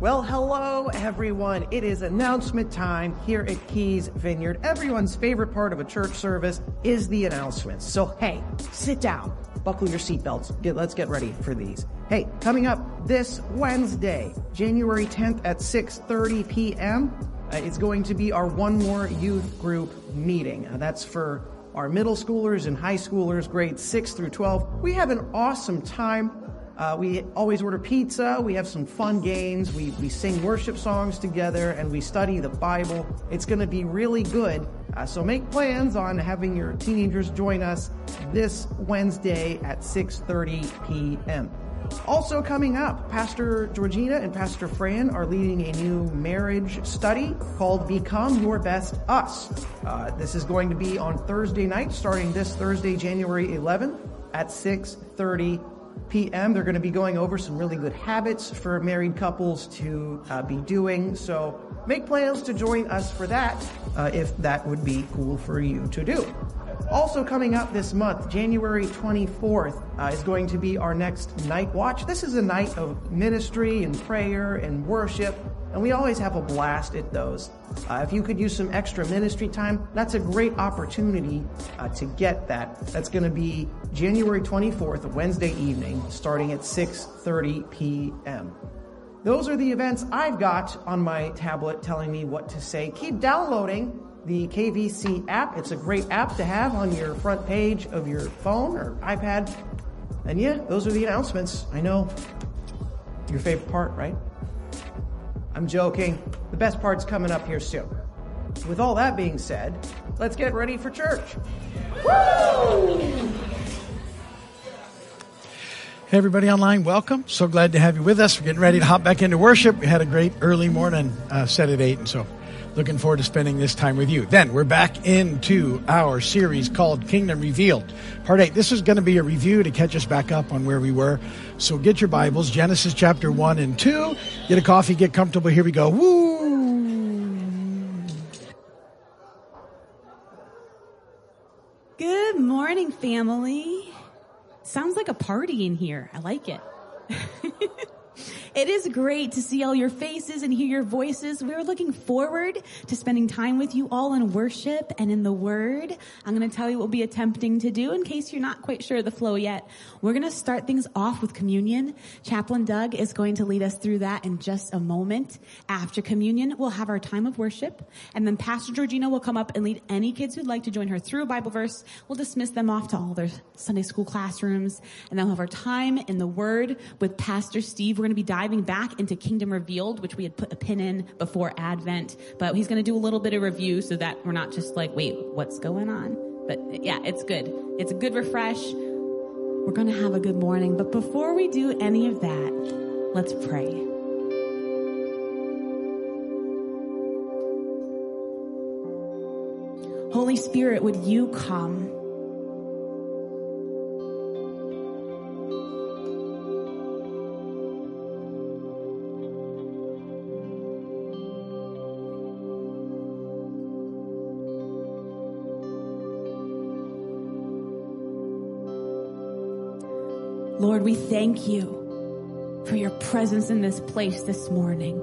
Well, hello everyone. It is announcement time here at Keys Vineyard. Everyone's favorite part of a church service is the announcements. So hey, sit down, buckle your seatbelts. Get, let's get ready for these. Hey, coming up this Wednesday, January 10th at 6:30 p.m. Uh, it's going to be our one more youth group meeting. Uh, that's for our middle schoolers and high schoolers, grades 6 through 12. We have an awesome time. Uh, we always order pizza. We have some fun games. We, we sing worship songs together and we study the Bible. It's going to be really good. Uh, so make plans on having your teenagers join us this Wednesday at 6.30 p.m. Also coming up, Pastor Georgina and Pastor Fran are leading a new marriage study called Become Your Best Us. Uh, this is going to be on Thursday night, starting this Thursday, January 11th at 6.30 p.m. They're going to be going over some really good habits for married couples to uh, be doing. So make plans to join us for that uh, if that would be cool for you to do. Also coming up this month, January 24th, uh, is going to be our next night watch. This is a night of ministry and prayer and worship, and we always have a blast at those. Uh, if you could use some extra ministry time, that's a great opportunity uh, to get that. That's going to be January 24th, Wednesday evening, starting at 6:30 p.m. Those are the events I've got on my tablet telling me what to say. Keep downloading the KVC app. It's a great app to have on your front page of your phone or iPad. And yeah, those are the announcements. I know your favorite part, right? I'm joking. The best part's coming up here soon. With all that being said, let's get ready for church. Woo! Hey, everybody online, welcome. So glad to have you with us. We're getting ready to hop back into worship. We had a great early morning uh, set at 8, and so looking forward to spending this time with you. Then we're back into our series called Kingdom Revealed. Part 8. This is going to be a review to catch us back up on where we were. So get your Bibles, Genesis chapter 1 and 2. Get a coffee, get comfortable. Here we go. Woo! Good morning, family. Sounds like a party in here. I like it. It is great to see all your faces and hear your voices. We're looking forward to spending time with you all in worship and in the word. I'm going to tell you what we'll be attempting to do in case you're not quite sure of the flow yet. We're going to start things off with communion. Chaplain Doug is going to lead us through that in just a moment. After communion, we'll have our time of worship and then Pastor Georgina will come up and lead any kids who'd like to join her through a Bible verse. We'll dismiss them off to all their Sunday school classrooms and then we'll have our time in the word with Pastor Steve. We're going to be diving back into Kingdom Revealed, which we had put a pin in before Advent, but he's going to do a little bit of review so that we're not just like, wait, what's going on? But yeah, it's good. It's a good refresh. We're going to have a good morning. But before we do any of that, let's pray. Holy Spirit, would you come? We thank you for your presence in this place this morning.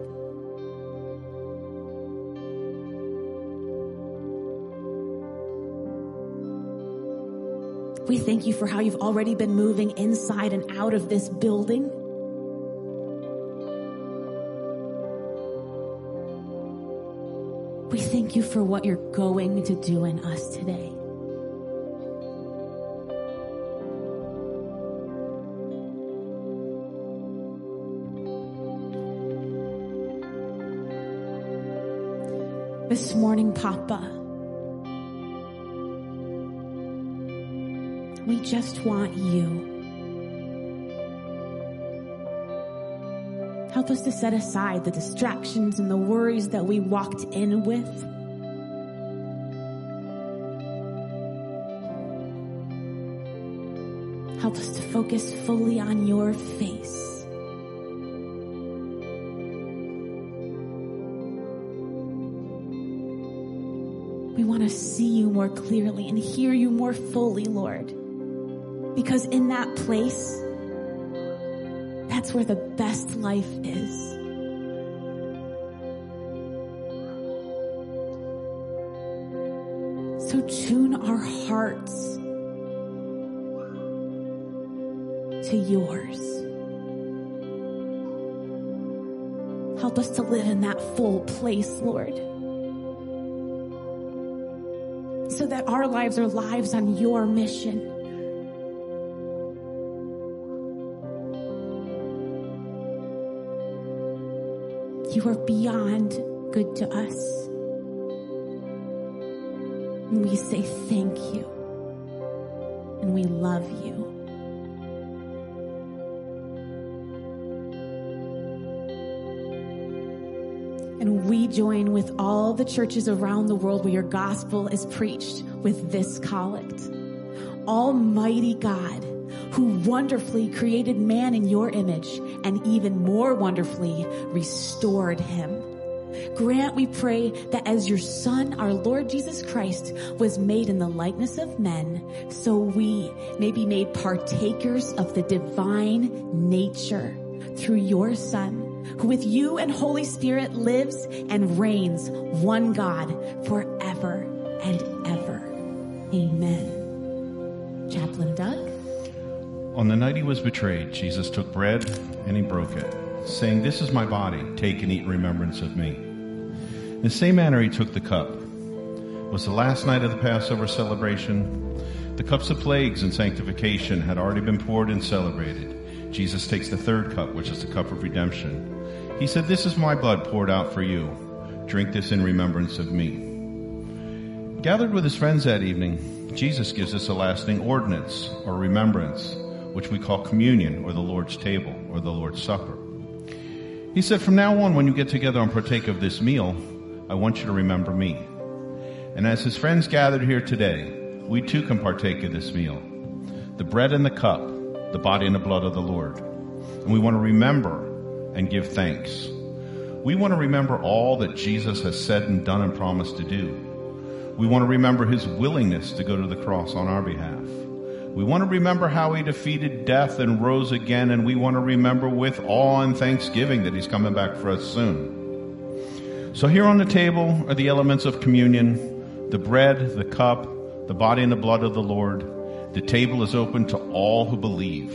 We thank you for how you've already been moving inside and out of this building. We thank you for what you're going to do in us today. This morning, Papa. We just want you. Help us to set aside the distractions and the worries that we walked in with. Help us to focus fully on your face. more clearly and hear you more fully, Lord. Because in that place, that's where the best life is. So tune our hearts to yours. Help us to live in that full place, Lord. Our lives are lives on your mission. You are beyond good to us. And we say thank you. And we love you. And we join with all the churches around the world where your gospel is preached with this collect. Almighty God, who wonderfully created man in your image and even more wonderfully restored him. Grant, we pray, that as your Son, our Lord Jesus Christ, was made in the likeness of men, so we may be made partakers of the divine nature through your Son, who with you and Holy Spirit lives and reigns one God ever. Amen. Chaplain Doug. On the night he was betrayed, Jesus took bread and he broke it, saying, This is my body. Take and eat in remembrance of me. In the same manner, he took the cup. It was the last night of the Passover celebration. The cups of plagues and sanctification had already been poured and celebrated. Jesus takes the third cup, which is the cup of redemption. He said, This is my blood poured out for you. Drink this in remembrance of me. Gathered with his friends that evening, Jesus gives us a lasting ordinance or remembrance, which we call communion or the Lord's table or the Lord's supper. He said, From now on, when you get together and partake of this meal, I want you to remember me. And as his friends gathered here today, we too can partake of this meal. The bread and the cup, the body and the blood of the Lord. And we want to remember and give thanks. We want to remember all that Jesus has said and done and promised to do. We want to remember his willingness to go to the cross on our behalf. We want to remember how he defeated death and rose again, and we want to remember with awe and thanksgiving that he's coming back for us soon. So here on the table are the elements of communion, the bread, the cup, the body and the blood of the Lord. The table is open to all who believe.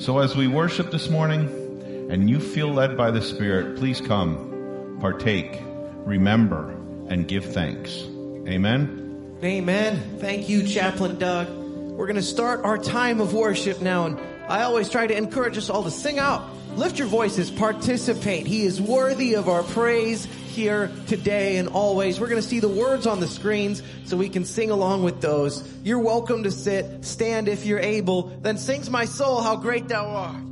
So as we worship this morning and you feel led by the Spirit, please come, partake, remember, and give thanks. Amen. Amen. Thank you, Chaplain Doug. We're going to start our time of worship now, and I always try to encourage us all to sing out. Lift your voices, participate. He is worthy of our praise here today and always. We're going to see the words on the screens so we can sing along with those. You're welcome to sit, stand if you're able. Then sings my soul how great thou art.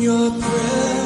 your presence.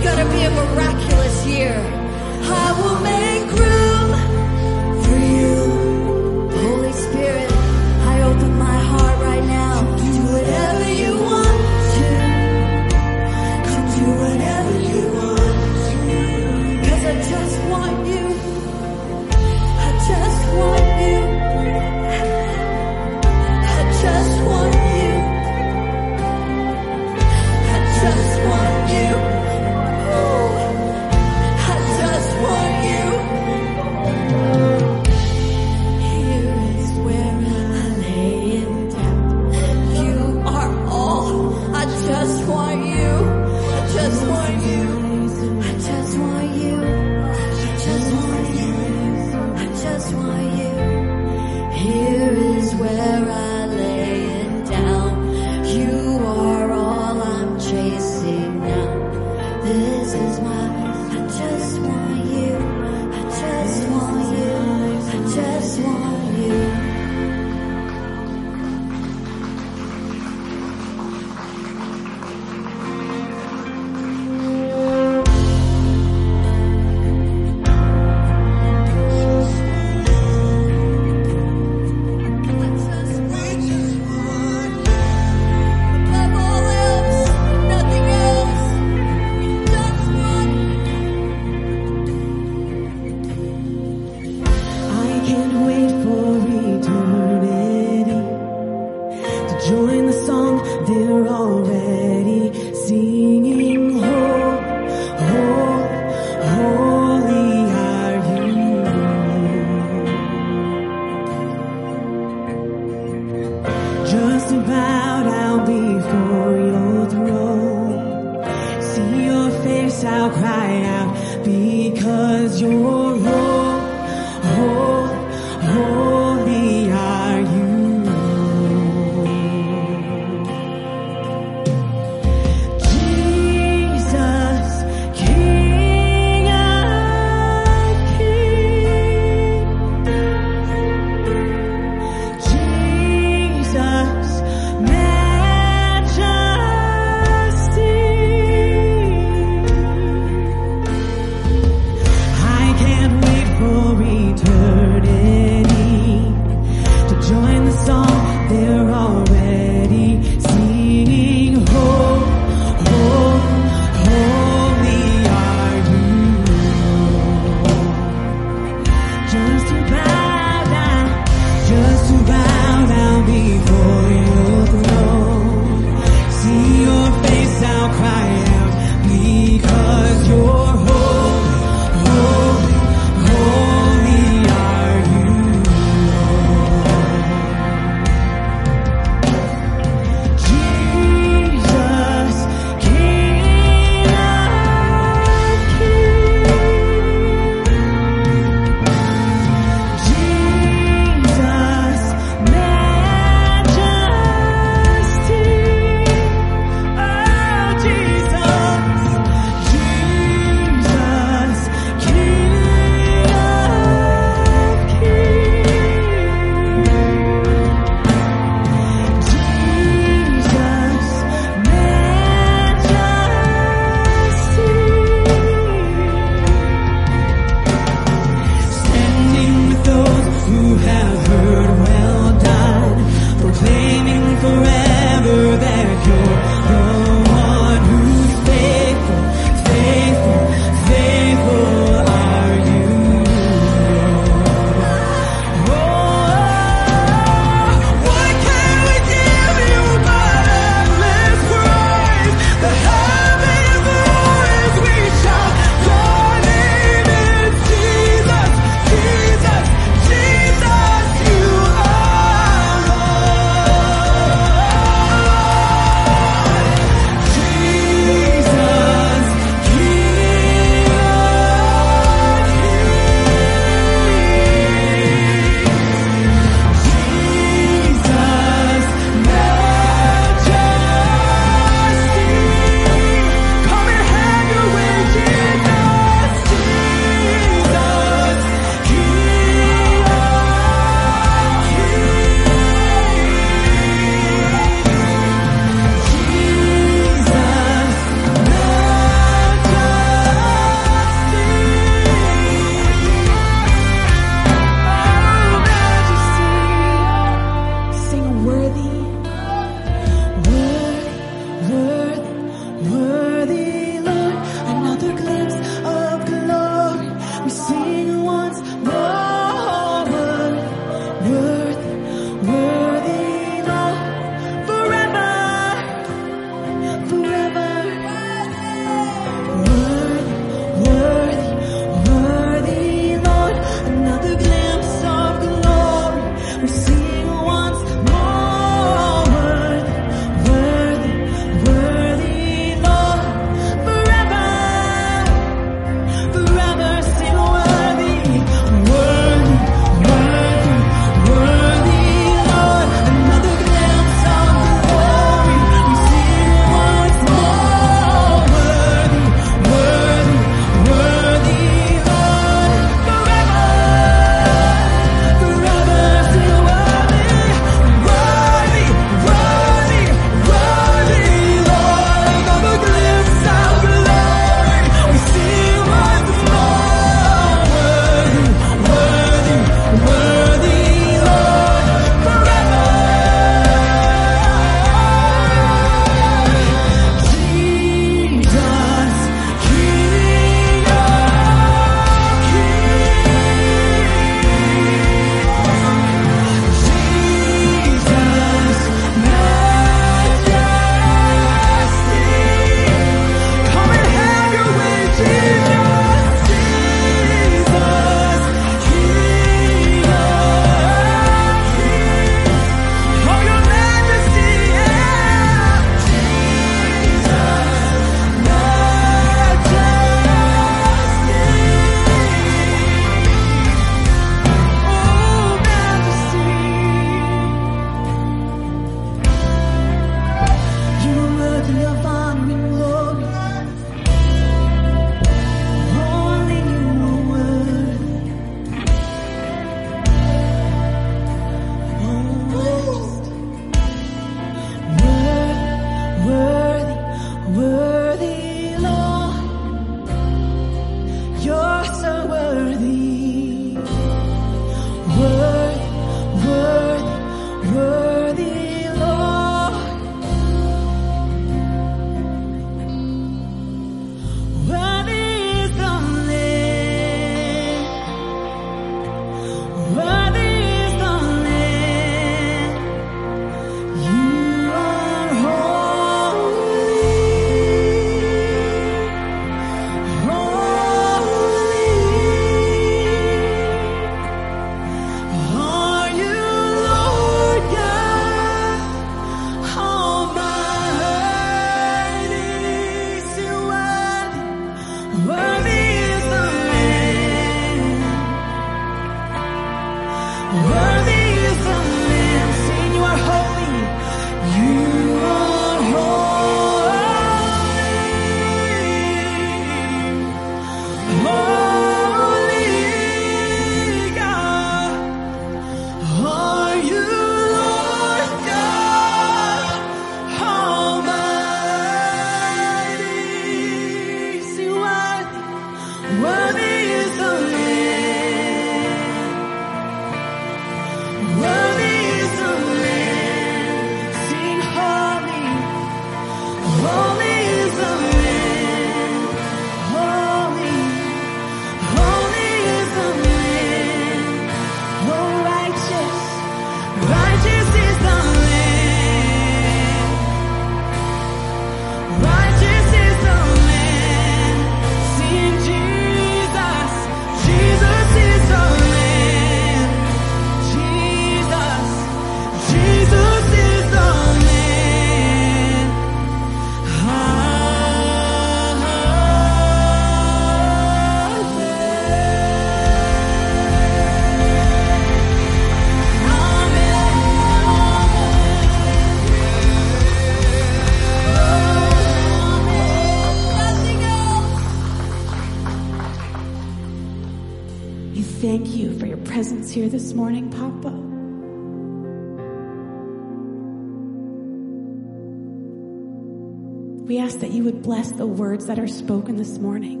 Words that are spoken this morning.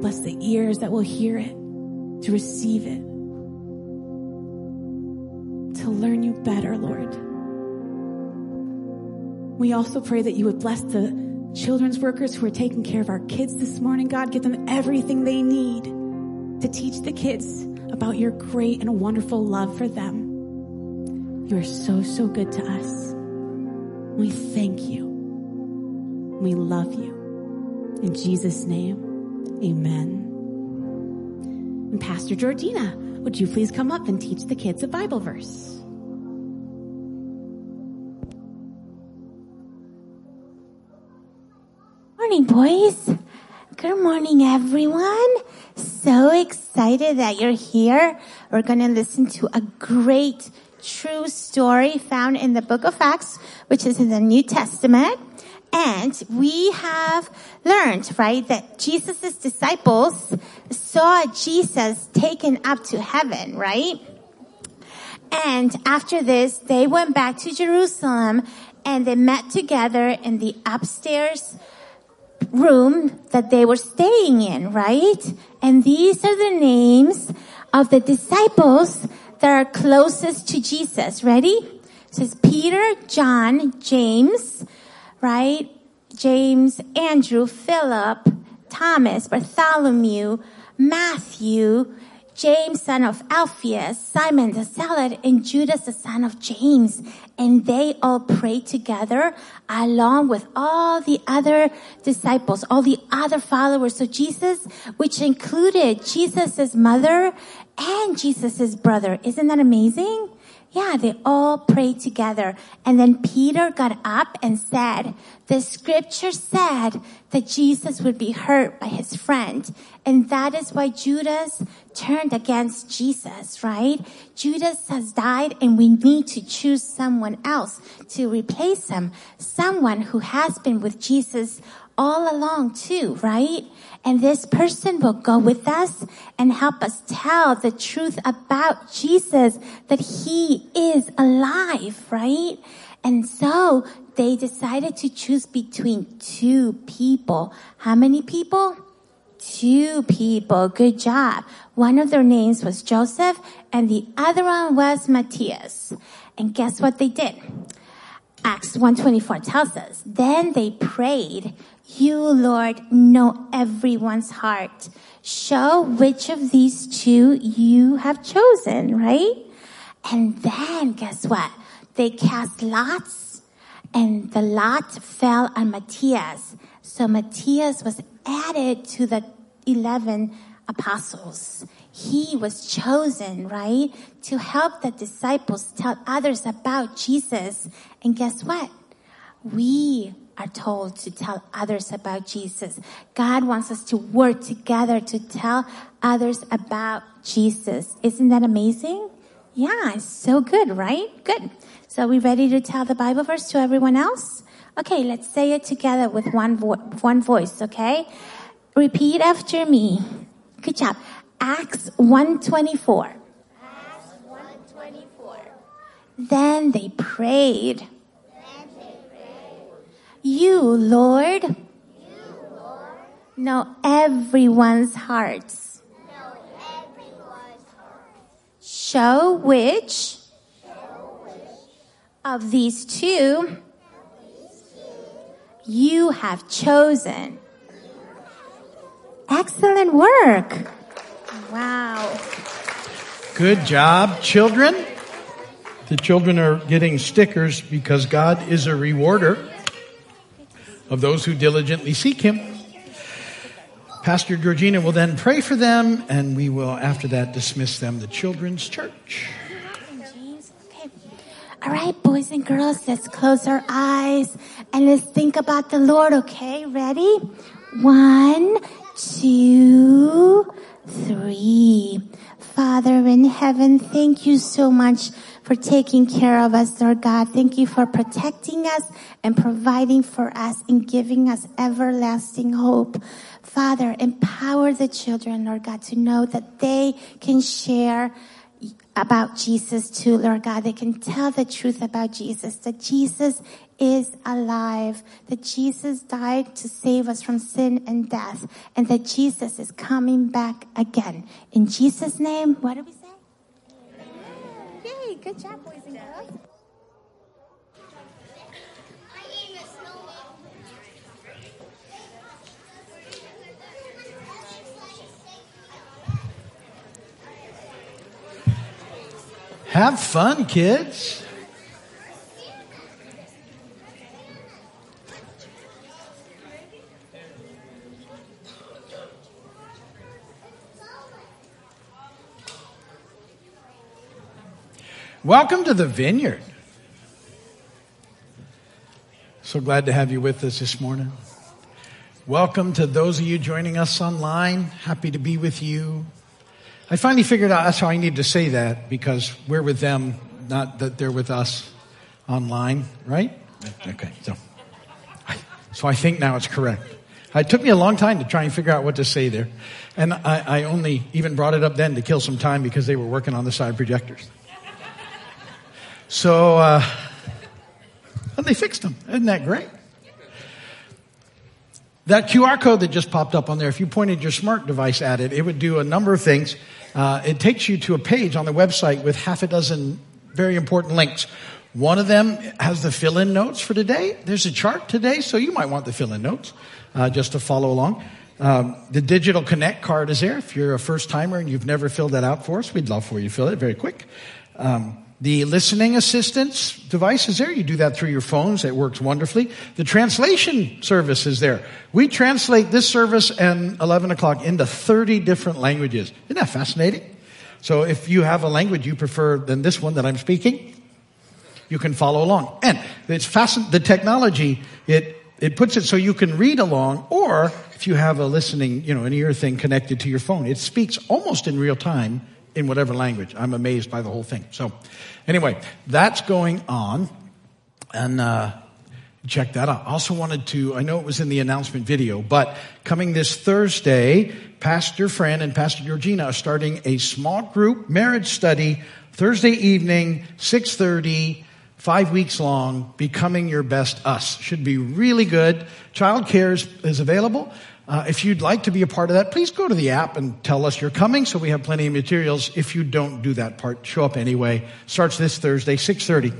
Bless the ears that will hear it, to receive it, to learn you better, Lord. We also pray that you would bless the children's workers who are taking care of our kids this morning. God, give them everything they need to teach the kids about your great and wonderful love for them. You are so, so good to us. We thank you. We love you. In Jesus' name, amen. And Pastor Georgina, would you please come up and teach the kids a Bible verse? Morning, boys. Good morning, everyone. So excited that you're here. We're going to listen to a great true story found in the book of Acts, which is in the New Testament. And we have learned, right, that Jesus' disciples saw Jesus taken up to heaven, right? And after this, they went back to Jerusalem and they met together in the upstairs room that they were staying in, right? And these are the names of the disciples that are closest to Jesus. Ready? It says Peter, John, James, right? James, Andrew, Philip, Thomas, Bartholomew, Matthew, James, son of Alphaeus, Simon the Zealot, and Judas, the son of James. And they all prayed together along with all the other disciples, all the other followers of Jesus, which included Jesus' mother and Jesus' brother. Isn't that amazing? Yeah, they all prayed together. And then Peter got up and said, the scripture said that Jesus would be hurt by his friend. And that is why Judas turned against Jesus, right? Judas has died and we need to choose someone else to replace him. Someone who has been with Jesus all along too, right? And this person will go with us and help us tell the truth about Jesus, that he is alive, right? And so they decided to choose between two people. How many people? Two people. Good job. One of their names was Joseph and the other one was Matthias. And guess what they did? Acts 124 tells us, then they prayed, you Lord know everyone's heart. Show which of these two you have chosen, right? And then guess what? They cast lots and the lot fell on Matthias. So Matthias was added to the 11 apostles. He was chosen, right? To help the disciples tell others about Jesus. And guess what? We are told to tell others about Jesus. God wants us to work together to tell others about Jesus. Isn't that amazing? Yeah, it's so good, right? Good. So are we ready to tell the Bible verse to everyone else? Okay, let's say it together with one vo- one voice, okay? Repeat after me. Good job. Acts 124. Acts 124. Then they prayed. Then they prayed. You, Lord, you, Lord, know everyone's hearts. Know everyone's hearts. Show which, Show which of these two you have chosen. Excellent work. Wow. Good job, children. The children are getting stickers because God is a rewarder of those who diligently seek Him. Pastor Georgina will then pray for them, and we will, after that, dismiss them to Children's Church. All right, boys and girls, let's close our eyes and let's think about the Lord, okay? Ready? One, two, three. Father in heaven, thank you so much for taking care of us, Lord God. Thank you for protecting us and providing for us and giving us everlasting hope. Father, empower the children, Lord God, to know that they can share about Jesus too, Lord God. They can tell the truth about Jesus, that Jesus is alive, that Jesus died to save us from sin and death, and that Jesus is coming back again. In Jesus' name, what do we good job, boys and girls. Have fun, kids. Welcome to the vineyard. So glad to have you with us this morning. Welcome to those of you joining us online. Happy to be with you. I finally figured out that's how I need to say that because we're with them, not that they're with us online, right? Okay, so so I think now it's correct. It took me a long time to try and figure out what to say there, and I, I only even brought it up then to kill some time because they were working on the side projectors. So uh, and they fixed them. Isn't that great? That QR code that just popped up on there, if you pointed your smart device at it, it would do a number of things. Uh, it takes you to a page on the website with half a dozen very important links. One of them has the fill-in notes for today. There's a chart today, so you might want the fill-in notes uh, just to follow along. Um, the digital connect card is there. If you're a first timer and you've never filled that out for us, we'd love for you to fill it very quick. Um, the listening assistance device is there. You do that through your phones. It works wonderfully. The translation service is there. We translate this service and 11 o'clock into 30 different languages. Isn't that fascinating? So if you have a language you prefer than this one that I'm speaking, you can follow along. And it's fascinating. The technology, it, it puts it so you can read along, or if you have a listening, you know, an ear thing connected to your phone, it speaks almost in real time in whatever language. I'm amazed by the whole thing. So Anyway, that's going on. And, uh, check that out. Also wanted to, I know it was in the announcement video, but coming this Thursday, Pastor Fran and Pastor Georgina are starting a small group marriage study Thursday evening, 630, five weeks long, becoming your best us. Should be really good. Child care is, is available. Uh, if you'd like to be a part of that, please go to the app and tell us you're coming so we have plenty of materials. If you don't do that part, show up anyway. Starts this Thursday, 6.30.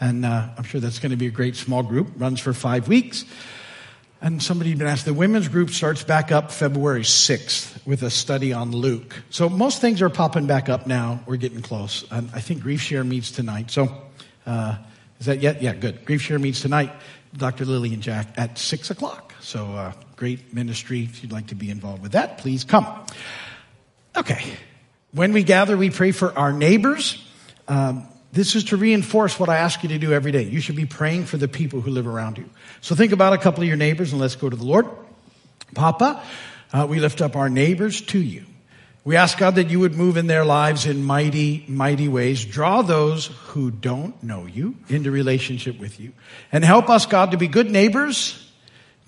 And uh, I'm sure that's going to be a great small group. Runs for five weeks. And somebody been asked, the women's group starts back up February 6th with a study on Luke. So most things are popping back up now. We're getting close. And I think Grief Share meets tonight. So uh, is that yet? Yeah, good. Grief Share meets tonight. Dr. Lily and Jack at 6 o'clock. So uh, great ministry. If you'd like to be involved with that, please come. Okay. When we gather, we pray for our neighbors. Um, this is to reinforce what I ask you to do every day. You should be praying for the people who live around you. So think about a couple of your neighbors and let's go to the Lord. Papa, uh, we lift up our neighbors to you. We ask God that you would move in their lives in mighty, mighty ways. Draw those who don't know you into relationship with you. And help us, God, to be good neighbors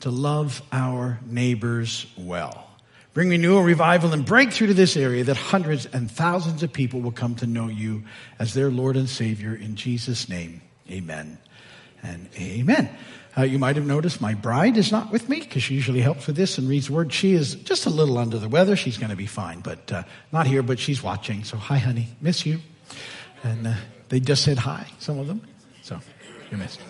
to love our neighbors well. Bring renewal, revival, and breakthrough to this area that hundreds and thousands of people will come to know you as their Lord and Savior. In Jesus' name, amen and amen. Uh, you might have noticed my bride is not with me because she usually helps with this and reads the word. She is just a little under the weather. She's going to be fine, but uh, not here, but she's watching. So, hi, honey. Miss you. And uh, they just said hi, some of them. So, you're missed.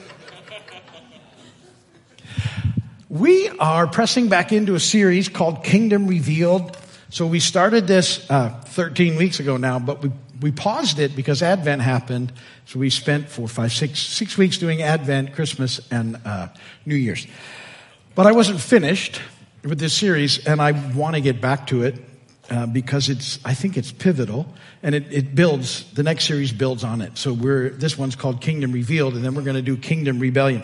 We are pressing back into a series called Kingdom Revealed. So we started this uh, 13 weeks ago now, but we, we paused it because Advent happened. So we spent four, five, six, six weeks doing Advent, Christmas, and uh, New Year's. But I wasn't finished with this series, and I want to get back to it uh, because it's I think it's pivotal, and it, it builds. The next series builds on it. So we're this one's called Kingdom Revealed, and then we're going to do Kingdom Rebellion,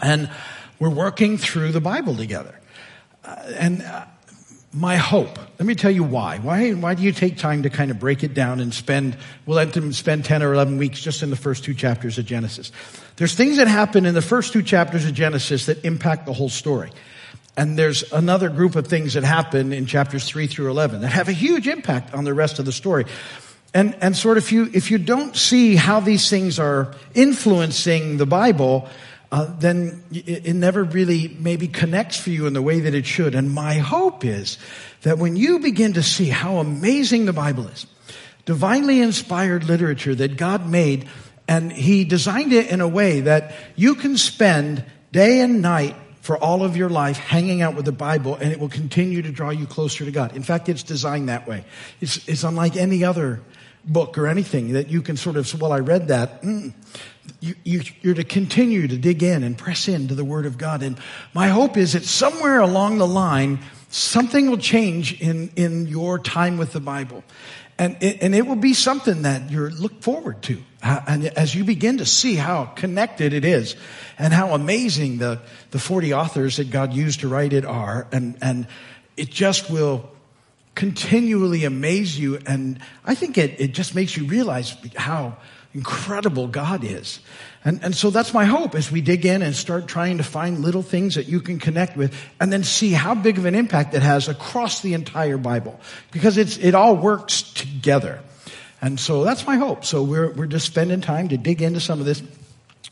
and we're working through the Bible together. Uh, and uh, my hope. Let me tell you why. Why, why do you take time to kind of break it down and spend, we'll let them spend 10 or 11 weeks just in the first two chapters of Genesis. There's things that happen in the first two chapters of Genesis that impact the whole story. And there's another group of things that happen in chapters 3 through 11 that have a huge impact on the rest of the story. And, and sort of if you, if you don't see how these things are influencing the Bible, uh, then it, it never really maybe connects for you in the way that it should. And my hope is that when you begin to see how amazing the Bible is, divinely inspired literature that God made, and He designed it in a way that you can spend day and night for all of your life hanging out with the Bible and it will continue to draw you closer to God. In fact, it's designed that way. It's, it's unlike any other book or anything that you can sort of well, I read that. Mm. You, you, you're to continue to dig in and press into the Word of God. And my hope is that somewhere along the line, something will change in, in your time with the Bible. And it, and it will be something that you look forward to. Uh, And as you begin to see how connected it is and how amazing the, the 40 authors that God used to write it are, and, and it just will continually amaze you. And I think it, it just makes you realize how incredible God is. And, and so that's my hope as we dig in and start trying to find little things that you can connect with and then see how big of an impact it has across the entire Bible. Because it's, it all works together. And so that's my hope. So we're, we're just spending time to dig into some of this.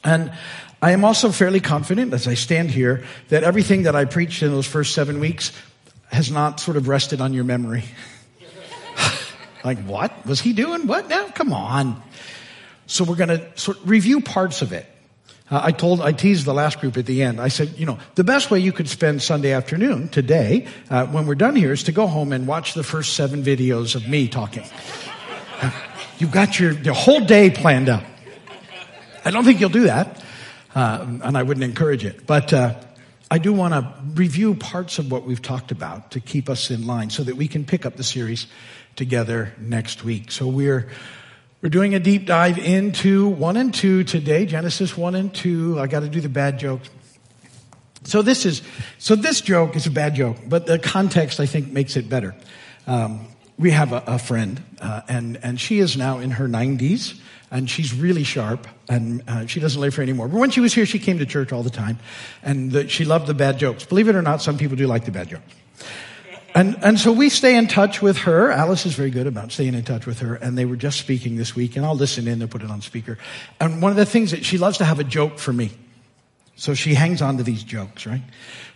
And I am also fairly confident as I stand here that everything that I preached in those first seven weeks has not sort of rested on your memory. like, what was he doing? What now? Come on. So we're going to sort of review parts of it. Uh, I told, I teased the last group at the end. I said, you know, the best way you could spend Sunday afternoon today, uh, when we're done here, is to go home and watch the first seven videos of me talking. Uh, You've got your, your whole day planned out. I don't think you'll do that, uh, and I wouldn't encourage it. But uh, I do want to review parts of what we've talked about to keep us in line, so that we can pick up the series together next week. So we're we're doing a deep dive into one and two today, Genesis one and two. I got to do the bad jokes. So this is so this joke is a bad joke, but the context I think makes it better. Um, we have a, a friend, uh, and and she is now in her 90s, and she's really sharp, and uh, she doesn't live here anymore. But when she was here, she came to church all the time, and the, she loved the bad jokes. Believe it or not, some people do like the bad jokes. And, and so we stay in touch with her. Alice is very good about staying in touch with her. And they were just speaking this week, and I'll listen in and put it on speaker. And one of the things that she loves to have a joke for me. So she hangs on to these jokes, right?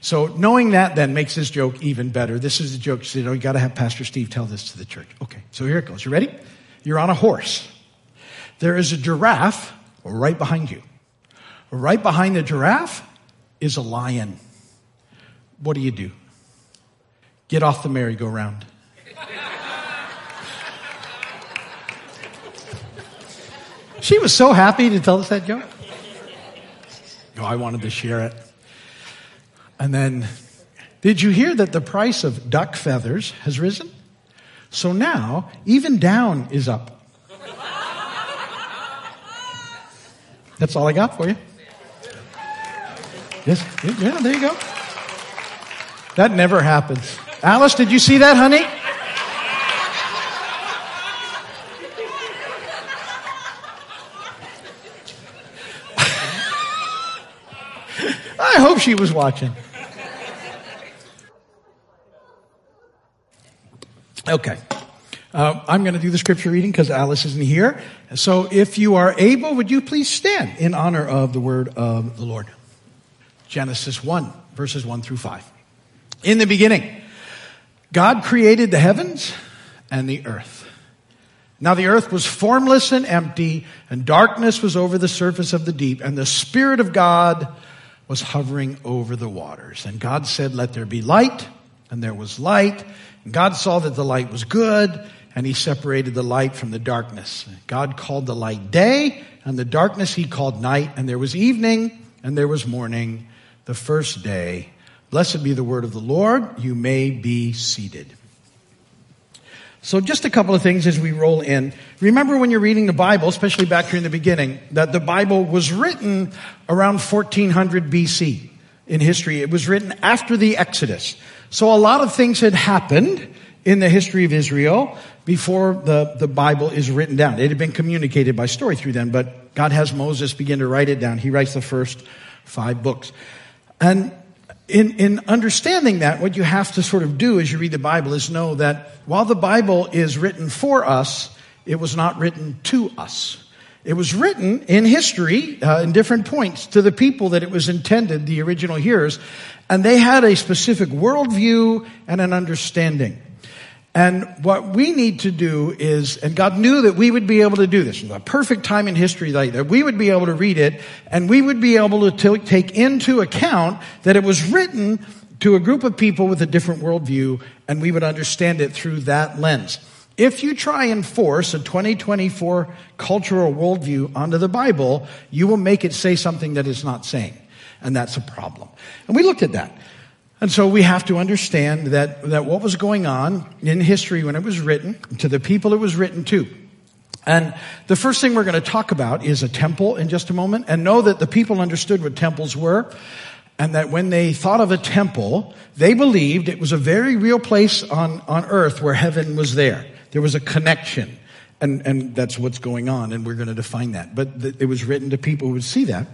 So knowing that then makes this joke even better. This is a joke. She said, oh, you gotta have Pastor Steve tell this to the church. Okay, so here it goes. You ready? You're on a horse. There is a giraffe right behind you. Right behind the giraffe is a lion. What do you do? Get off the merry-go-round. She was so happy to tell us that joke. Oh, I wanted to share it. And then, did you hear that the price of duck feathers has risen? So now, even down is up. That's all I got for you. Yes, yeah, there you go. That never happens. Alice, did you see that, honey? I hope she was watching. Okay. Uh, I'm going to do the scripture reading because Alice isn't here. So if you are able, would you please stand in honor of the word of the Lord? Genesis 1, verses 1 through 5. In the beginning, God created the heavens and the earth. Now the earth was formless and empty, and darkness was over the surface of the deep, and the Spirit of God was hovering over the waters. And God said, Let there be light, and there was light. And God saw that the light was good, and He separated the light from the darkness. God called the light day, and the darkness He called night, and there was evening, and there was morning, the first day. Blessed be the word of the Lord. You may be seated. So just a couple of things as we roll in. Remember when you're reading the Bible, especially back here in the beginning, that the Bible was written around 1400 BC. in history. It was written after the Exodus. So a lot of things had happened in the history of Israel before the, the Bible is written down. It had been communicated by story through them, but God has Moses begin to write it down. He writes the first five books. And in, in understanding that, what you have to sort of do as you read the Bible is know that while the Bible is written for us, it was not written to us. It was written in history, uh, in different points, to the people that it was intended, the original hearers, and they had a specific worldview and an understanding. And what we need to do is, and God knew that we would be able to do this. A perfect time in history like that. We would be able to read it and we would be able to t- take into account that it was written to a group of people with a different worldview and we would understand it through that lens. If you try and force a 2024 cultural worldview onto the Bible, you will make it say something that it's not saying. And that's a problem. And we looked at that. And so we have to understand that, that what was going on in history when it was written, to the people it was written to. And the first thing we're going to talk about is a temple in just a moment, and know that the people understood what temples were, and that when they thought of a temple, they believed it was a very real place on, on earth where heaven was there. There was a connection. And, and that's what's going on, and we're going to define that. But th- it was written to people who would see that.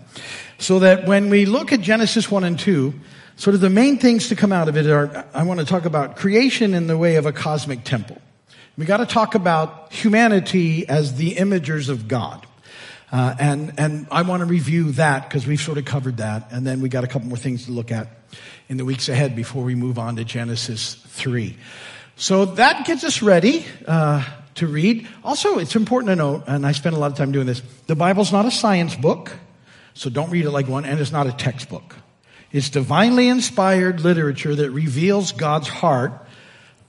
So that when we look at Genesis 1 and 2, sort of the main things to come out of it are, I want to talk about creation in the way of a cosmic temple. We got to talk about humanity as the imagers of God. Uh, and, and I want to review that because we've sort of covered that. And then we got a couple more things to look at in the weeks ahead before we move on to Genesis 3. So that gets us ready. Uh, to read. Also, it's important to note, and I spend a lot of time doing this, the Bible's not a science book, so don't read it like one, and it's not a textbook. It's divinely inspired literature that reveals God's heart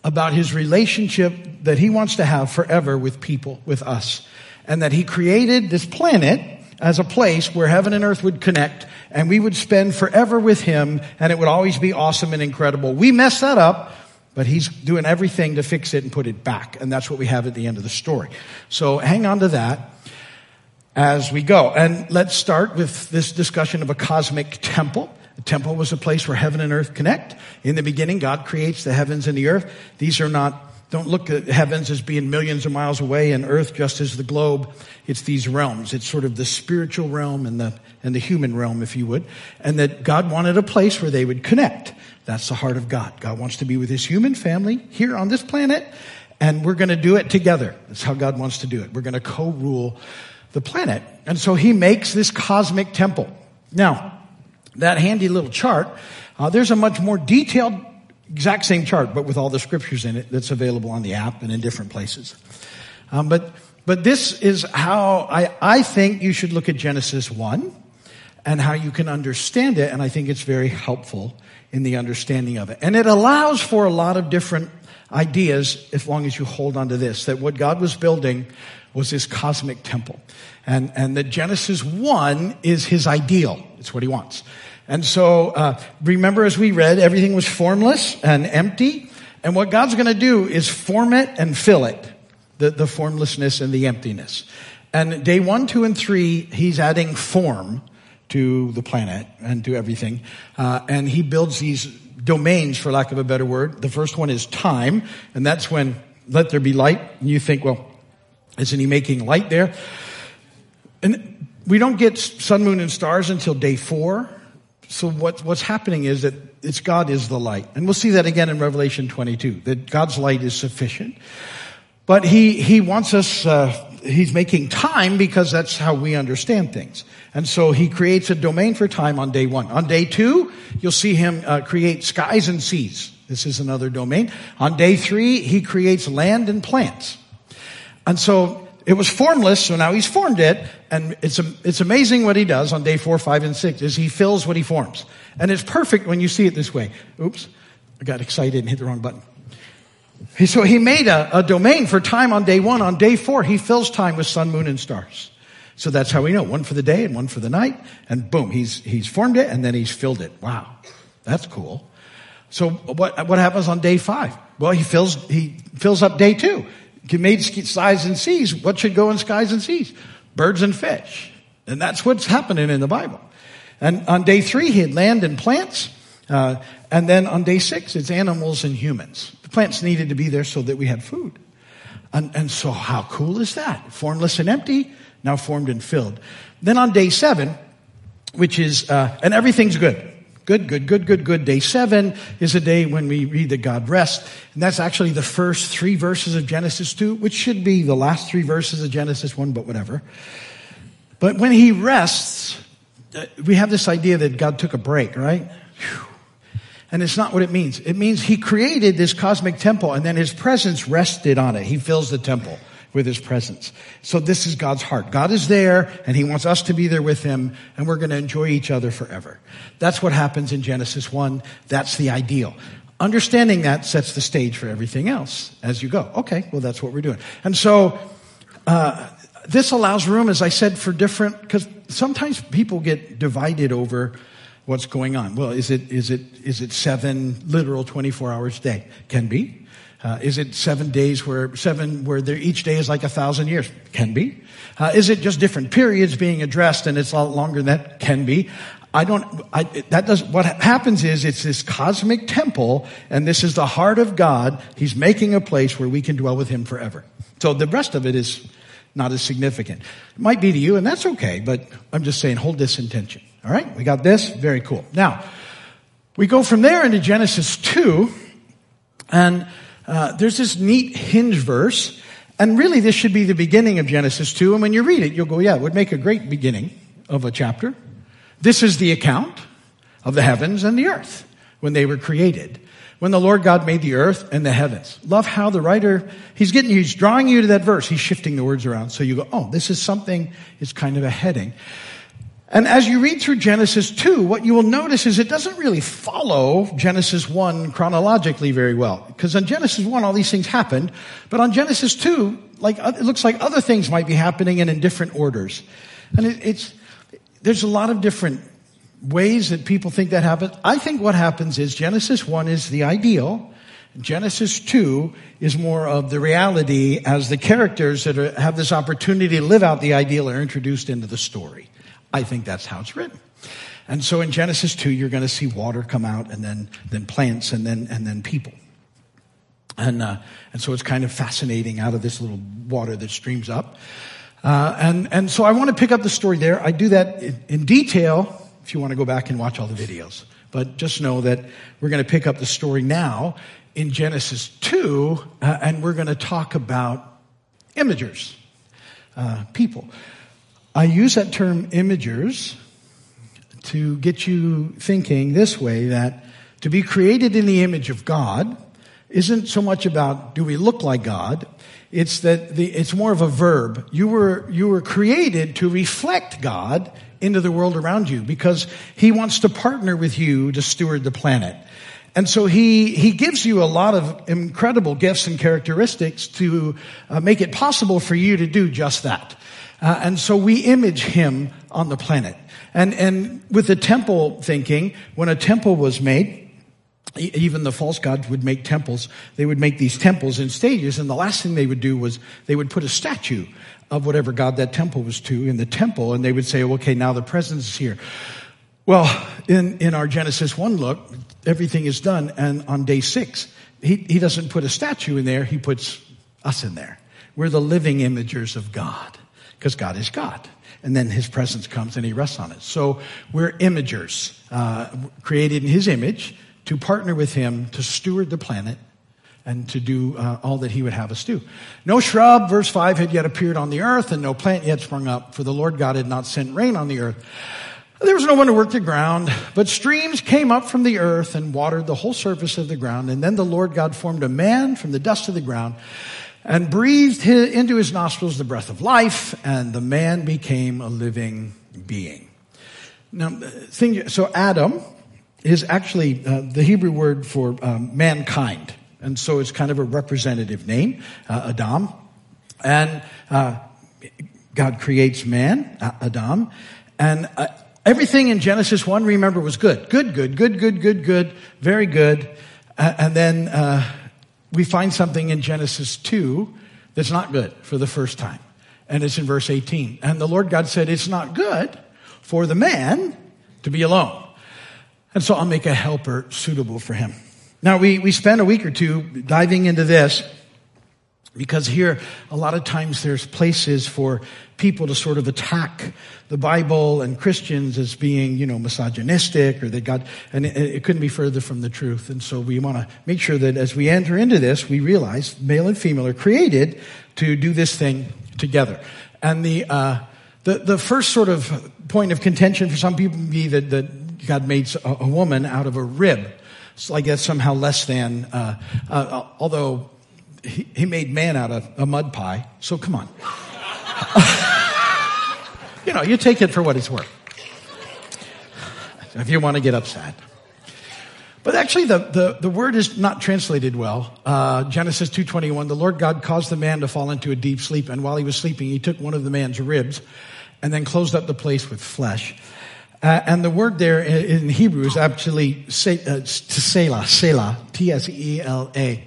about his relationship that he wants to have forever with people, with us. And that he created this planet as a place where heaven and earth would connect and we would spend forever with him and it would always be awesome and incredible. We messed that up but he's doing everything to fix it and put it back. And that's what we have at the end of the story. So hang on to that as we go. And let's start with this discussion of a cosmic temple. Temple was a place where heaven and earth connect. In the beginning, God creates the heavens and the earth. These are not, don't look at heavens as being millions of miles away and earth just as the globe. It's these realms. It's sort of the spiritual realm and the, and the human realm, if you would. And that God wanted a place where they would connect. That's the heart of God. God wants to be with his human family here on this planet, and we're going to do it together. That's how God wants to do it. We're going to co-rule the planet. And so he makes this cosmic temple. Now, that handy little chart, uh, there's a much more detailed, exact same chart, but with all the scriptures in it that's available on the app and in different places. Um, but, but this is how I, I think you should look at Genesis 1 and how you can understand it. And I think it's very helpful in the understanding of it. And it allows for a lot of different ideas as long as you hold on to this, that what God was building was this cosmic temple. And, and that Genesis 1 is his ideal. It's what he wants. And so, uh, remember as we read, everything was formless and empty. And what God's going to do is form it and fill it. The, the formlessness and the emptiness. And day one, two, and three, he's adding form to the planet and to everything. Uh, and he builds these domains, for lack of a better word. The first one is time, and that's when let there be light. And you think, well, isn't he making light there? And we don't get sun, moon, and stars until day four. So what, what's happening is that it's God is the light. And we'll see that again in Revelation 22, that God's light is sufficient. But he, he wants us, uh, he's making time because that's how we understand things. And so he creates a domain for time on day one. On day two, you'll see him uh, create skies and seas. This is another domain. On day three, he creates land and plants. And so it was formless, so now he's formed it, and it's, it's amazing what he does on day four, five, and six, is he fills what he forms. And it's perfect when you see it this way. Oops, I got excited and hit the wrong button. So he made a, a domain for time on day one. On day four, he fills time with sun, moon, and stars. So that's how we know. One for the day and one for the night. And boom, he's, he's formed it and then he's filled it. Wow. That's cool. So what, what happens on day five? Well, he fills, he fills up day two. Made skies and seas. What should go in skies and seas? Birds and fish. And that's what's happening in the Bible. And on day three, he had land and plants. Uh, and then on day six, it's animals and humans. The plants needed to be there so that we had food. And, and so how cool is that? Formless and empty, now formed and filled. Then on day seven, which is, uh, and everything's good. Good, good, good, good, good. Day seven is a day when we read that God rests. And that's actually the first three verses of Genesis 2, which should be the last three verses of Genesis 1, but whatever. But when he rests, uh, we have this idea that God took a break, right? And it's not what it means. It means he created this cosmic temple and then his presence rested on it. He fills the temple with his presence. So this is God's heart. God is there and he wants us to be there with him and we're going to enjoy each other forever. That's what happens in Genesis 1. That's the ideal. Understanding that sets the stage for everything else as you go. Okay, well that's what we're doing. And so, uh, this allows room, as I said, for different, because sometimes people get divided over what's going on. Well, is it, is it, is it seven literal 24 hours a day? Can be. Uh, is it seven days where seven where each day is like a thousand years? Can be. Uh, is it just different periods being addressed and it's a lot longer than that? Can be. I don't. I, that does. What happens is it's this cosmic temple, and this is the heart of God. He's making a place where we can dwell with Him forever. So the rest of it is not as significant. It might be to you, and that's okay. But I'm just saying, hold this intention. All right, we got this. Very cool. Now we go from there into Genesis two, and uh, there's this neat hinge verse, and really this should be the beginning of Genesis 2. And when you read it, you'll go, yeah, it would make a great beginning of a chapter. This is the account of the heavens and the earth when they were created. When the Lord God made the earth and the heavens. Love how the writer, he's getting he's drawing you to that verse. He's shifting the words around. So you go, oh, this is something, it's kind of a heading. And as you read through Genesis 2, what you will notice is it doesn't really follow Genesis 1 chronologically very well. Because on Genesis 1, all these things happened. But on Genesis 2, like, it looks like other things might be happening and in different orders. And it, it's, there's a lot of different ways that people think that happens. I think what happens is Genesis 1 is the ideal. Genesis 2 is more of the reality as the characters that are, have this opportunity to live out the ideal are introduced into the story. I think that's how it's written. And so in Genesis 2, you're going to see water come out and then, then plants and then, and then people. And, uh, and so it's kind of fascinating out of this little water that streams up. Uh, and, and so I want to pick up the story there. I do that in, in detail if you want to go back and watch all the videos. But just know that we're going to pick up the story now in Genesis 2, uh, and we're going to talk about imagers, uh, people. I use that term imagers to get you thinking this way that to be created in the image of God isn't so much about do we look like God? It's that the, it's more of a verb. You were, you were created to reflect God into the world around you because He wants to partner with you to steward the planet. And so he, he gives you a lot of incredible gifts and characteristics to uh, make it possible for you to do just that. Uh, and so we image him on the planet. And, and with the temple thinking, when a temple was made, even the false gods would make temples. They would make these temples in stages, and the last thing they would do was they would put a statue of whatever god that temple was to in the temple, and they would say, okay, now the presence is here. Well, in, in our Genesis 1 look, everything is done, and on day six, he, he doesn't put a statue in there, he puts us in there. We're the living imagers of God because God is God. And then his presence comes and he rests on it. So we're imagers, uh, created in his image to partner with him to steward the planet and to do uh, all that he would have us do. No shrub, verse 5, had yet appeared on the earth, and no plant yet sprung up, for the Lord God had not sent rain on the earth. There was no one to work the ground, but streams came up from the earth and watered the whole surface of the ground. And then the Lord God formed a man from the dust of the ground and breathed his, into his nostrils the breath of life, and the man became a living being. Now, thing, so Adam is actually uh, the Hebrew word for um, mankind, and so it's kind of a representative name, uh, Adam. And uh, God creates man, Adam, and uh, everything in Genesis 1, remember, was good. Good, good, good, good, good, good, very good. Uh, and then uh, we find something in Genesis 2 that's not good for the first time. And it's in verse 18. And the Lord God said, It's not good for the man to be alone. And so I'll make a helper suitable for him. Now we, we spent a week or two diving into this because here, a lot of times there's places for people to sort of attack the Bible and Christians as being, you know, misogynistic or that God, and it, it couldn't be further from the truth. And so we want to make sure that as we enter into this, we realize male and female are created to do this thing together. And the, uh, the, the first sort of point of contention for some people would be that, that God made a, a woman out of a rib. So I guess somehow less than, uh, uh, although he, he made man out of a mud pie. So come on. you know, you take it for what it's worth. If you want to get upset. But actually, the, the, the word is not translated well. Uh, Genesis 2.21, the Lord God caused the man to fall into a deep sleep, and while he was sleeping, he took one of the man's ribs and then closed up the place with flesh. Uh, and the word there in Hebrew is actually se- uh, tsela, Selah, T-S-E-L-A.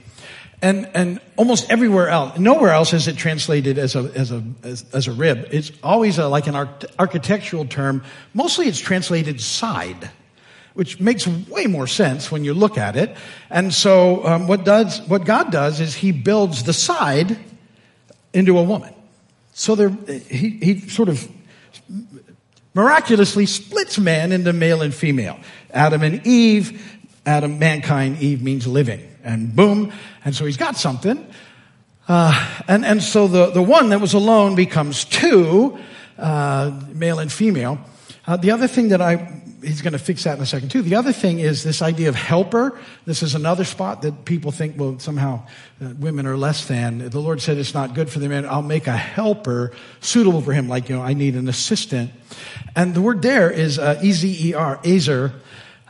And, and almost everywhere else, nowhere else is it translated as a, as a, as, as a rib. It's always a, like an arch- architectural term. Mostly it's translated side, which makes way more sense when you look at it. And so, um, what does, what God does is He builds the side into a woman. So there, he, he sort of miraculously splits man into male and female. Adam and Eve, Adam, mankind, Eve means living. And boom. And so he's got something. Uh, and, and so the, the one that was alone becomes two, uh, male and female. Uh, the other thing that I, he's going to fix that in a second too. The other thing is this idea of helper. This is another spot that people think, well, somehow uh, women are less than. The Lord said it's not good for the man. I'll make a helper suitable for him. Like, you know, I need an assistant. And the word there is uh, E-Z-E-R, Ezer.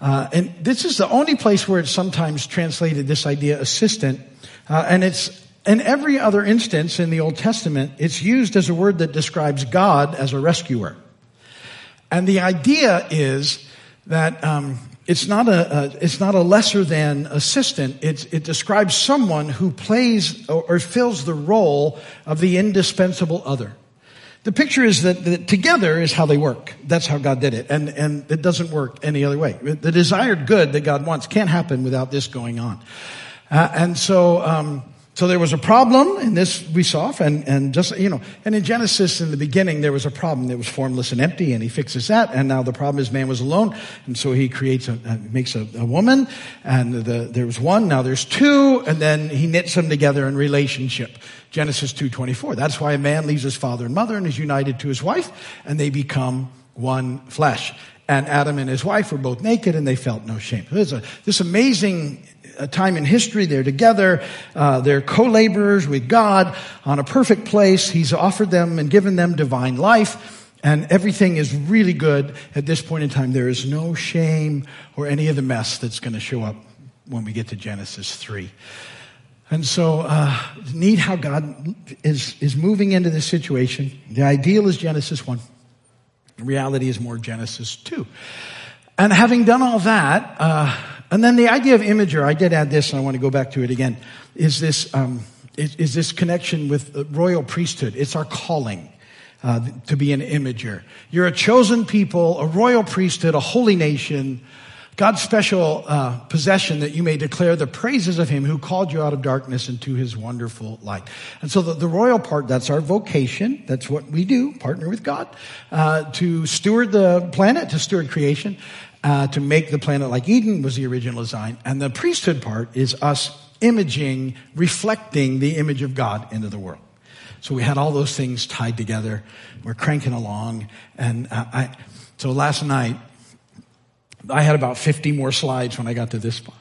Uh, and this is the only place where it's sometimes translated this idea assistant. Uh, and it's in every other instance in the Old Testament, it's used as a word that describes God as a rescuer. And the idea is that um, it's not a, a, it's not a lesser than assistant. It's, it describes someone who plays or, or fills the role of the indispensable other. The picture is that, that, together is how they work. That's how God did it. And, and it doesn't work any other way. The desired good that God wants can't happen without this going on. Uh, and so, um, so there was a problem, and this we saw, and, and just, you know, and in Genesis in the beginning there was a problem that was formless and empty, and he fixes that, and now the problem is man was alone, and so he creates a, makes a, a, woman, and the, there was one, now there's two, and then he knits them together in relationship. Genesis 2.24. That's why a man leaves his father and mother and is united to his wife, and they become one flesh. And Adam and his wife were both naked and they felt no shame. There's a, this amazing a time in history. They're together. Uh, they're co-laborers with God on a perfect place. He's offered them and given them divine life. And everything is really good at this point in time. There is no shame or any of the mess that's going to show up when we get to Genesis 3. And so, uh, neat how God is, is moving into this situation. The ideal is Genesis 1. The reality is more Genesis 2. And having done all that, uh, and then the idea of imager, I did add this, and I want to go back to it again, is this, um, is, is, this connection with royal priesthood. It's our calling. Uh, to be an imager. You're a chosen people, a royal priesthood, a holy nation, God's special uh, possession that you may declare the praises of him who called you out of darkness into his wonderful light. And so the, the royal part, that's our vocation. That's what we do, partner with God, uh, to steward the planet, to steward creation uh, to make the planet like Eden was the original design. And the priesthood part is us imaging, reflecting the image of God into the world. So we had all those things tied together. We're cranking along. And uh, I, so last night, I had about 50 more slides when I got to this spot.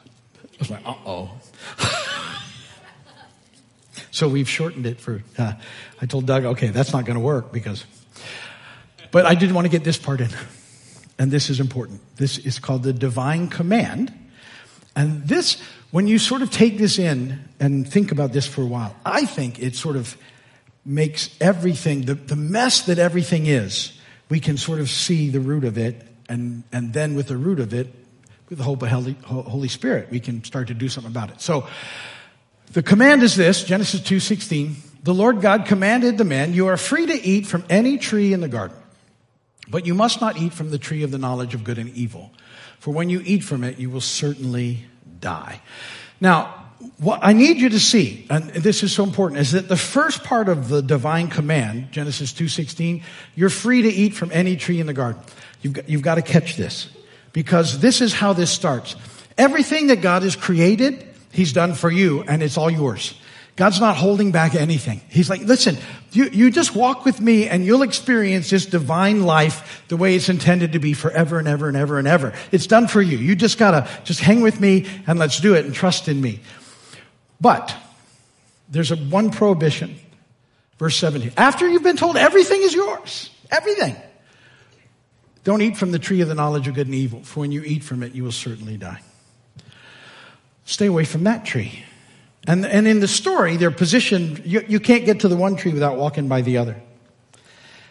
I was like, uh oh. so we've shortened it for, uh, I told Doug, okay, that's not going to work because, but I did want to get this part in and this is important. This is called the divine command. And this, when you sort of take this in and think about this for a while, I think it sort of makes everything, the, the mess that everything is, we can sort of see the root of it. And, and then with the root of it, with the hope of Holy, Holy Spirit, we can start to do something about it. So the command is this, Genesis 2.16, the Lord God commanded the man, you are free to eat from any tree in the garden But you must not eat from the tree of the knowledge of good and evil, for when you eat from it, you will certainly die. Now, what I need you to see, and this is so important, is that the first part of the divine command, Genesis 2.16, you're free to eat from any tree in the garden. You've got, you've got to catch this. Because this is how this starts. Everything that God has created, He's done for you, and it's all yours. God's not holding back anything. He's like, listen, you, you just walk with me and you'll experience this divine life the way it's intended to be forever and ever and ever and ever. It's done for you. You just gotta just hang with me and let's do it and trust in me. But there's a one prohibition. Verse 17. After you've been told everything is yours, everything. Don't eat from the tree of the knowledge of good and evil, for when you eat from it, you will certainly die. Stay away from that tree. And, and in the story, they're positioned, you, you can't get to the one tree without walking by the other.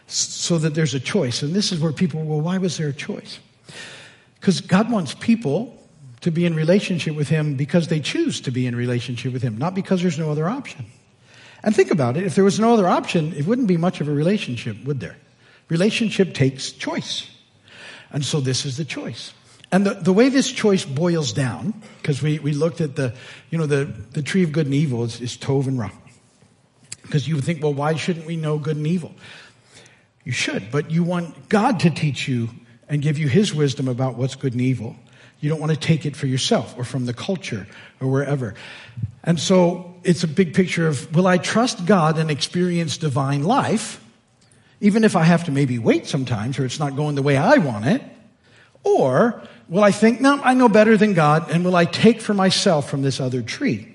So that there's a choice. And this is where people, well, why was there a choice? Because God wants people to be in relationship with Him because they choose to be in relationship with Him, not because there's no other option. And think about it. If there was no other option, it wouldn't be much of a relationship, would there? Relationship takes choice. And so this is the choice. And the, the way this choice boils down, because we, we looked at the, you know, the, the tree of good and evil is, is Tov and Ra. Because you would think, well, why shouldn't we know good and evil? You should, but you want God to teach you and give you His wisdom about what's good and evil. You don't want to take it for yourself or from the culture or wherever. And so it's a big picture of, will I trust God and experience divine life? Even if I have to maybe wait sometimes or it's not going the way I want it. Or will I think, no, I know better than God, and will I take for myself from this other tree?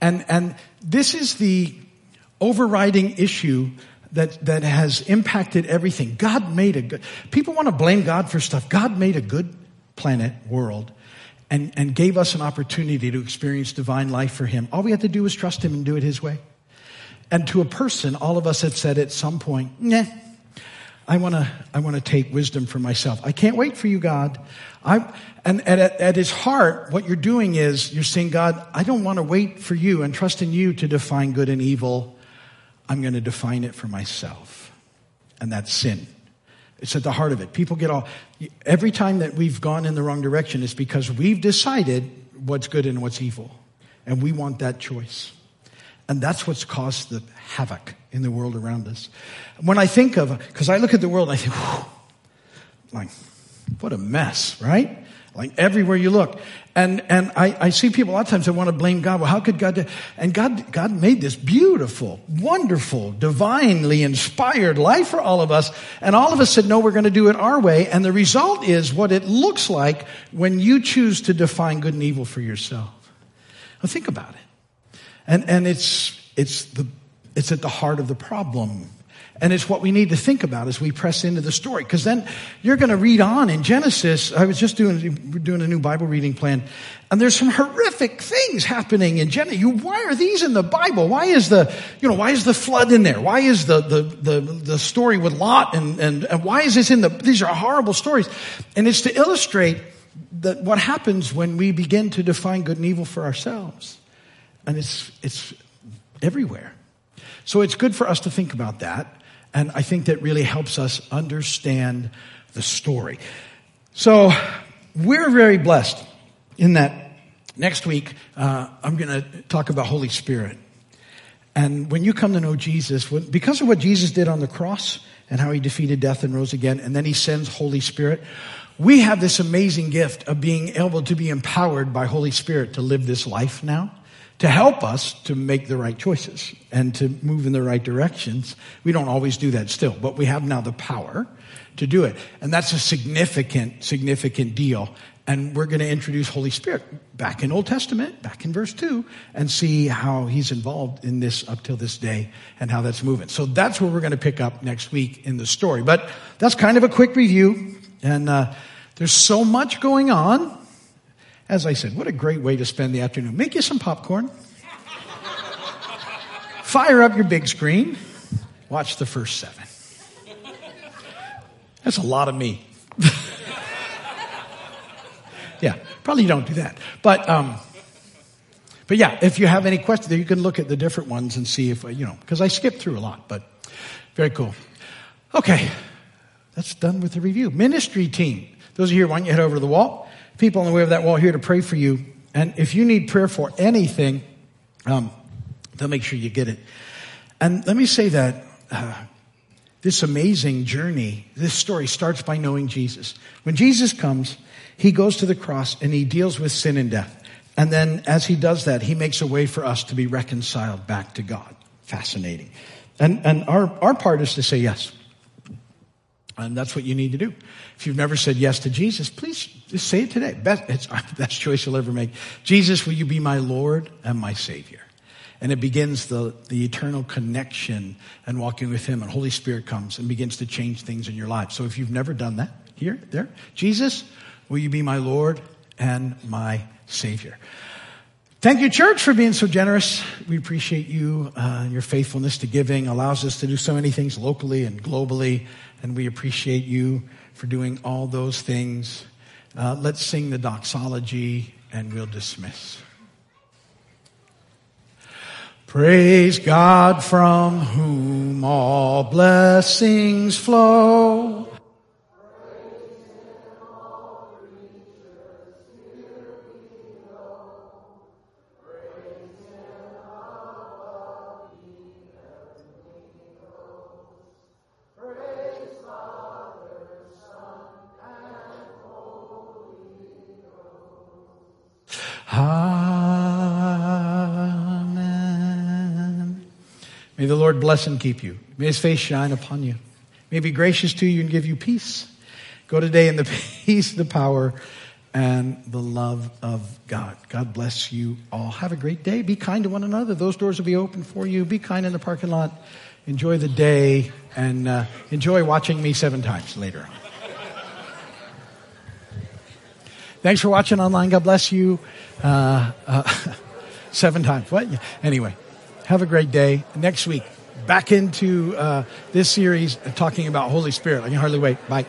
And, and this is the overriding issue that, that has impacted everything. God made a good, people want to blame God for stuff. God made a good planet, world, and, and gave us an opportunity to experience divine life for Him. All we have to do is trust Him and do it His way. And to a person, all of us have said at some point, nah, I want to I want to take wisdom for myself. I can't wait for you, God. I and at, at its heart, what you're doing is you're saying, God, I don't want to wait for you and trust in you to define good and evil. I'm going to define it for myself, and that's sin. It's at the heart of it. People get all every time that we've gone in the wrong direction is because we've decided what's good and what's evil, and we want that choice. And that's what's caused the havoc in the world around us. When I think of, because I look at the world, I think, whew, like, what a mess, right? Like everywhere you look. And, and I, I see people a lot of times that want to blame God. Well, how could God do? And God, God made this beautiful, wonderful, divinely inspired life for all of us. And all of us said, no, we're going to do it our way. And the result is what it looks like when you choose to define good and evil for yourself. Well, think about it. And, and it's, it's the it's at the heart of the problem. And it's what we need to think about as we press into the story. Because then you're going to read on in Genesis. I was just doing, doing a new Bible reading plan. And there's some horrific things happening in Genesis. You, why are these in the Bible? Why is the, you know, why is the flood in there? Why is the, the, the, the story with Lot and, and, and why is this in the, these are horrible stories. And it's to illustrate that what happens when we begin to define good and evil for ourselves. And it's, it's everywhere. So it's good for us to think about that. And I think that really helps us understand the story. So we're very blessed in that next week, uh, I'm going to talk about Holy Spirit. And when you come to know Jesus, when, because of what Jesus did on the cross and how he defeated death and rose again, and then he sends Holy Spirit, we have this amazing gift of being able to be empowered by Holy Spirit to live this life now to help us to make the right choices and to move in the right directions. We don't always do that still, but we have now the power to do it. And that's a significant, significant deal. And we're going to introduce Holy Spirit back in Old Testament, back in verse 2, and see how he's involved in this up till this day and how that's moving. So that's where we're going to pick up next week in the story. But that's kind of a quick review. And uh, there's so much going on as I said, what a great way to spend the afternoon. Make you some popcorn. Fire up your big screen. Watch the first seven. That's a lot of me. yeah, probably you don't do that. But, um, but yeah, if you have any questions, you can look at the different ones and see if, you know, because I skipped through a lot, but very cool. Okay. that's done with the review. Ministry team. Those of you here, why don't you head over to the wall? People on the way of that wall here to pray for you. And if you need prayer for anything, um, they'll make sure you get it. And let me say that uh, this amazing journey, this story starts by knowing Jesus. When Jesus comes, he goes to the cross and he deals with sin and death. And then as he does that, he makes a way for us to be reconciled back to God. Fascinating. And, and our, our part is to say yes. And that's what you need to do. If you've never said yes to Jesus, please just say it today. Best, it's the best choice you'll ever make. Jesus, will you be my Lord and my Savior? And it begins the, the eternal connection and walking with Him. And Holy Spirit comes and begins to change things in your life. So if you've never done that, here, there, Jesus, will you be my Lord and my Savior? Thank you, church, for being so generous. We appreciate you uh, your faithfulness to giving. Allows us to do so many things locally and globally, and we appreciate you for doing all those things. Uh, let's sing the doxology, and we'll dismiss. Praise God from whom all blessings flow. May the Lord bless and keep you. May his face shine upon you. May he be gracious to you and give you peace. Go today in the peace, the power, and the love of God. God bless you all. Have a great day. Be kind to one another. Those doors will be open for you. Be kind in the parking lot. Enjoy the day and uh, enjoy watching me seven times later. Thanks for watching online. God bless you. Uh, uh, seven times. What? Anyway, have a great day. Next week, back into uh, this series talking about Holy Spirit. I can hardly wait. Bye.